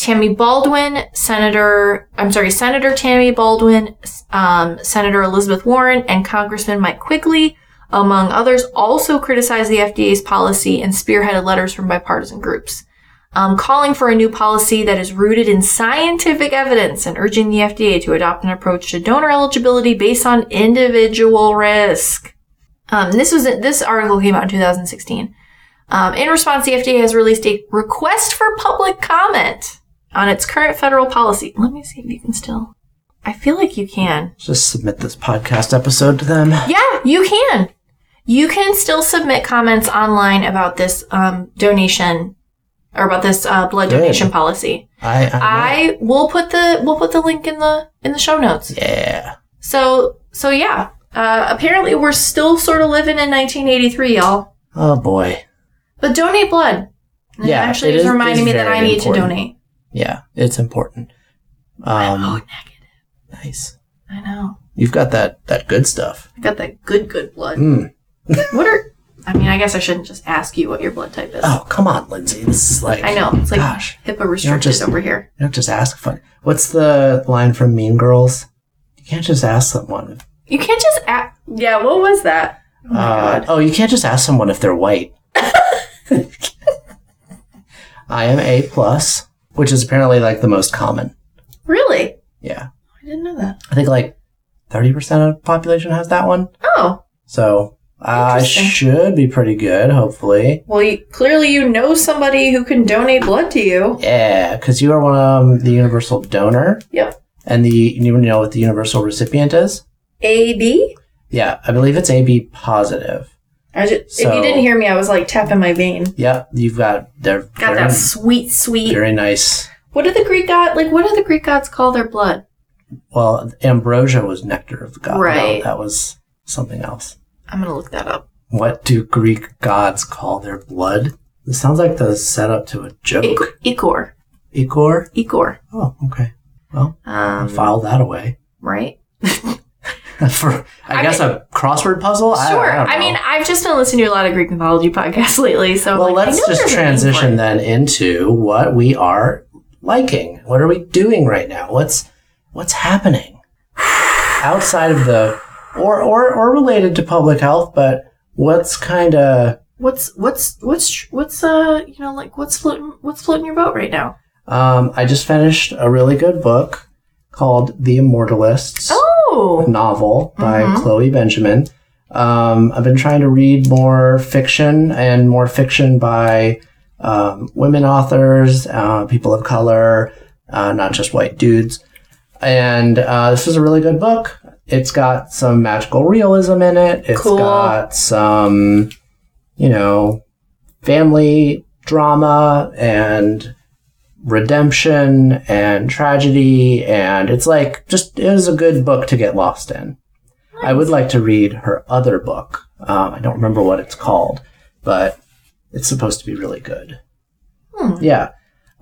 Tammy Baldwin, Senator, I'm sorry, Senator Tammy Baldwin, um, Senator Elizabeth Warren, and Congressman Mike Quigley, among others, also criticized the FDA's policy and spearheaded letters from bipartisan groups. Um, calling for a new policy that is rooted in scientific evidence and urging the FDA to adopt an approach to donor eligibility based on individual risk. Um, this was this article came out in 2016. Um, in response, the FDA has released a request for public comment on its current federal policy. Let me see if you can still. I feel like you can. Just submit this podcast episode to them. Yeah, you can. You can still submit comments online about this um, donation or about this uh, blood Good. donation policy. I, I, I will put the we'll put the link in the in the show notes. yeah. So so yeah. Uh, apparently we're still sort of living in 1983, y'all. Oh boy. But donate blood. And Yeah, actually it is reminding me that I need important. to donate. Yeah, it's important. Um, oh, negative. nice. I know. You've got that that good stuff. I got that good good blood. Mm. <laughs> what are? I mean, I guess I shouldn't just ask you what your blood type is. Oh, come on, Linsey. This is like I know it's like gosh. HIPAA restricted just- over here. You don't just ask fun. What's the line from Mean Girls? You can't just ask someone. You can't just ask. Yeah, what was that? Oh my Uh, god. oh, you can't just ask someone if they're white. <laughs> <laughs> I am A plus, which is apparently like the most common. Really? Yeah, I didn't know that. I think like 30% of the population has that one. Oh, So I should be pretty good, hopefully. well, you, clearly you know somebody who can donate blood to you. Yeah, because you are one of um, the universal donor. Yep. And the you know what the universal recipient is? AB? Yeah, I believe it's AB positive. I just, if you didn't hear me, I was like tapping my vein. Yep, you've got they're Got that sweet, sweet. very nice. What do the Greek god like? What do the Greek gods call their blood? Well, ambrosia was nectar of the god. No, Right. that was something else. I'm gonna look that up. What do Greek gods call their blood? This sounds like the setup to a joke. Ichor. Ichor? Ichor. Oh, okay. Well, Um, file that away. right? <laughs> <laughs> For, I, I guess a crossword puzzle? I- Sure. I, I, don't mean. I've just been listening to a lot of Greek mythology <laughs> podcasts lately, so well, like, let's just there's a name for transition then into what we are liking. What are we doing right now? What's what's happening <sighs> outside of the or or or related to public health, but what's kind of What's what's what's what's uh you know like what's floating what's floating your boat right now? um, I just finished a really good book called The Immortalists. Oh, novel by Mhm. Chloe Benjamin. Um, I've been trying to read more fiction and more fiction by um, women authors, uh, people of color, uh, not just white dudes. And uh, this is a really good book. It's got some magical realism in it. It's Cool. got some, you know, family drama and redemption and tragedy and it's like just it was a good book to get lost in i would like to read her other book um, i don't remember what it's called but it's supposed to be really good Hmm. yeah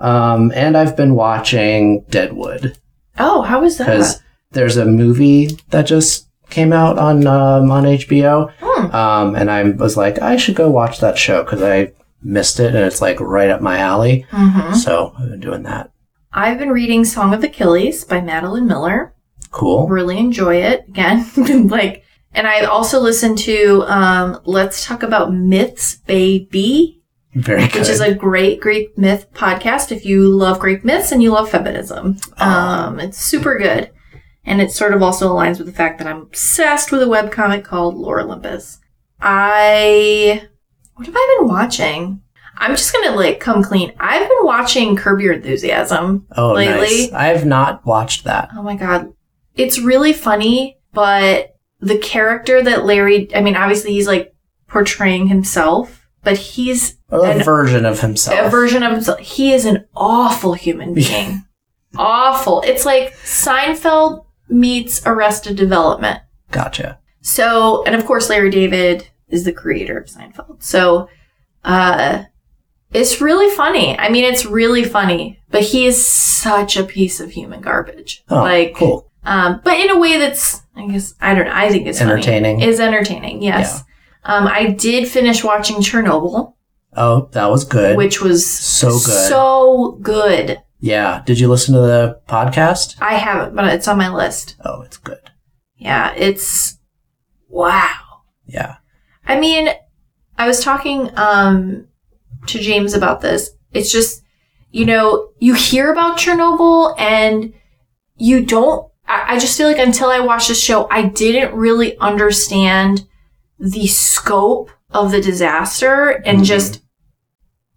um, and i've been watching deadwood oh, how is that? because there's a movie that just came out on um, on hbo Hmm. um, and i was like i should go watch that show because i missed it and it's like right up my alley hmm so i've been doing that I've been reading Song of Achilles by Madeline Miller. cool Really enjoy it. Again, <laughs> like, and I also listened to um, Let's Talk About Myths, Baby, very good which is a great Greek myth podcast. If you love Greek myths and you love feminism, um, it's super good. And it sort of also aligns with the fact that I'm obsessed with a webcomic called Lore Olympus. I, what have I been watching? I'm just gonna like come clean. I've been watching Curb Your Enthusiasm Oh, lately. nice. I have not watched that. Oh my god. It's really funny, but the character that Larry, I mean, obviously he's like portraying himself, but he's a An- version of himself. a version of himself. He is an awful human being. awful. It's like Seinfeld meets Arrested Development. Gotcha. So, and of course, Larry David is the creator of Seinfeld. So, uh, it's really funny. I mean, it's really funny, but he is such a piece of human garbage. Oh, like, cool. um, but in a way that's, I guess, I don't know. I think it's funny. Entertaining. Is entertaining. Yes. Um, I did finish watching Chernobyl, Oh, that was good. which was So good. So good. yeah. Did you listen to the podcast? I haven't, but it's on my list. Oh, it's good. Yeah, it's wow. Yeah. I mean, I was talking um to James about this. It's just, you know, you hear about Chernobyl and you don't I, I just feel like until I watched the show, I didn't really understand the scope of the disaster and Mhm. just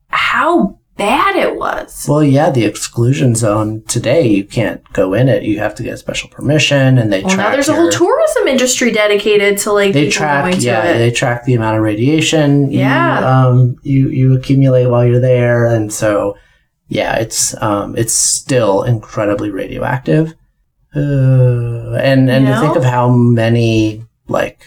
how bad it was. Well, yeah, the exclusion zone today, you can't go in it. You have to get special permission and they Well, track now there's a whole tourism industry dedicated to like they track yeah they track the amount of radiation Yeah. you, um you you accumulate while you're there and so yeah it's um it's still incredibly radioactive uh, and and You to think of how many like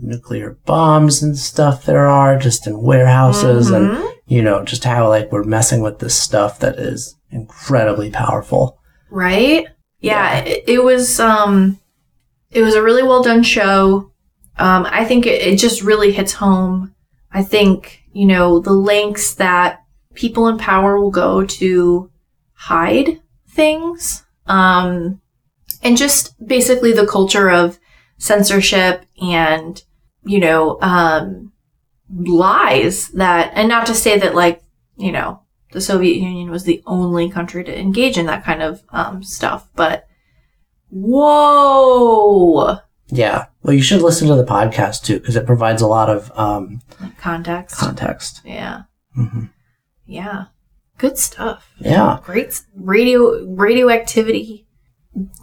nuclear bombs and stuff there are just in warehouses and Mhm. You know just how like we're messing with this stuff that is incredibly powerful. Right? Yeah, It, it was um it was a really well done show. Um i think it, it just really hits home. I think you know the lengths that people in power will go to hide things um and just basically the culture of censorship and you know um lies that and not to say that like you know the Soviet Union was the only country to engage in that kind of um, stuff. But Whoa. Yeah. Well, you should listen to the podcast too, because it provides a lot of um, Context. context. yeah. hmm Yeah. Good stuff. Yeah. Great radio radioactivity.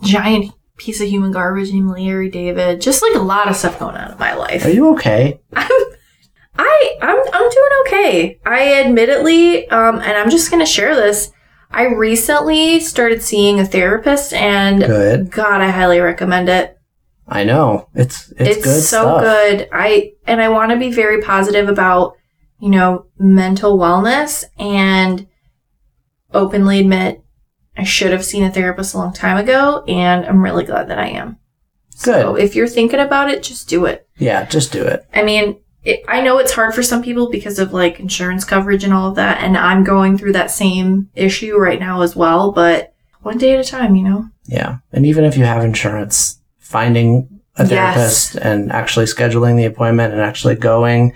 Giant piece of human garbage named Larry David. Just like a lot of stuff going on in my life. Are you okay? <laughs> I'm I I'm I'm doing okay. I admittedly, um, and I'm just gonna share this. I recently started seeing a therapist, and Good. God, I highly recommend it. I know. It's it's, It's, good so stuff. good. I and I want to be very positive about you know mental wellness and openly admit I should have seen a therapist a long time ago, and I'm really glad that I am. So Good. if you're thinking about it, just do it. Yeah, just do it. I mean, it, I know it's hard for some people because of like insurance coverage and all of that, and I'm going through that same issue right now as well. But one day at a time, you know. Yeah. And even if you have insurance, finding a Yes. therapist and actually scheduling the appointment and actually going,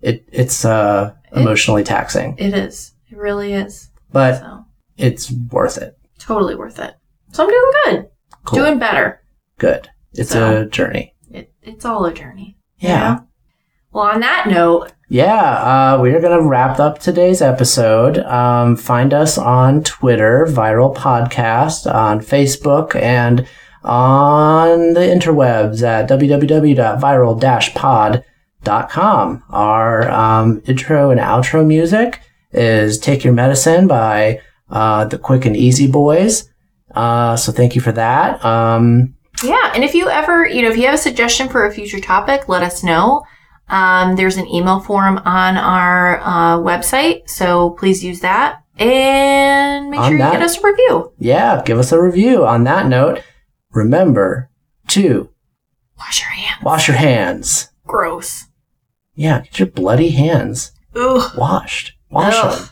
it it's uh emotionally taxing. It is. It really is. But So it's worth it. totally worth it. So I'm doing good. Cool. Doing better. Good. It's So- a journey. It, it's all a journey. you Yeah. know? Well, on that note, Yeah, uh, we are going to wrap up today's episode. Um, find us on Twitter, Viral Podcast, on Facebook, and on the interwebs at www.viral-pod.com. Our um, intro and outro music is Take Your Medicine by uh, the Quick and Easy Boys. Uh, so thank you for that. Um, yeah. And if you ever, you know, if you have a suggestion for a future topic, let us know. Um, there's an email form on our uh, website, so please use that and make On sure you that- get us a review. yeah, give us a review. On that note, remember to Wash your hands. wash your hands. Gross. Yeah, get your bloody hands Ugh. washed. Wash Ugh. them.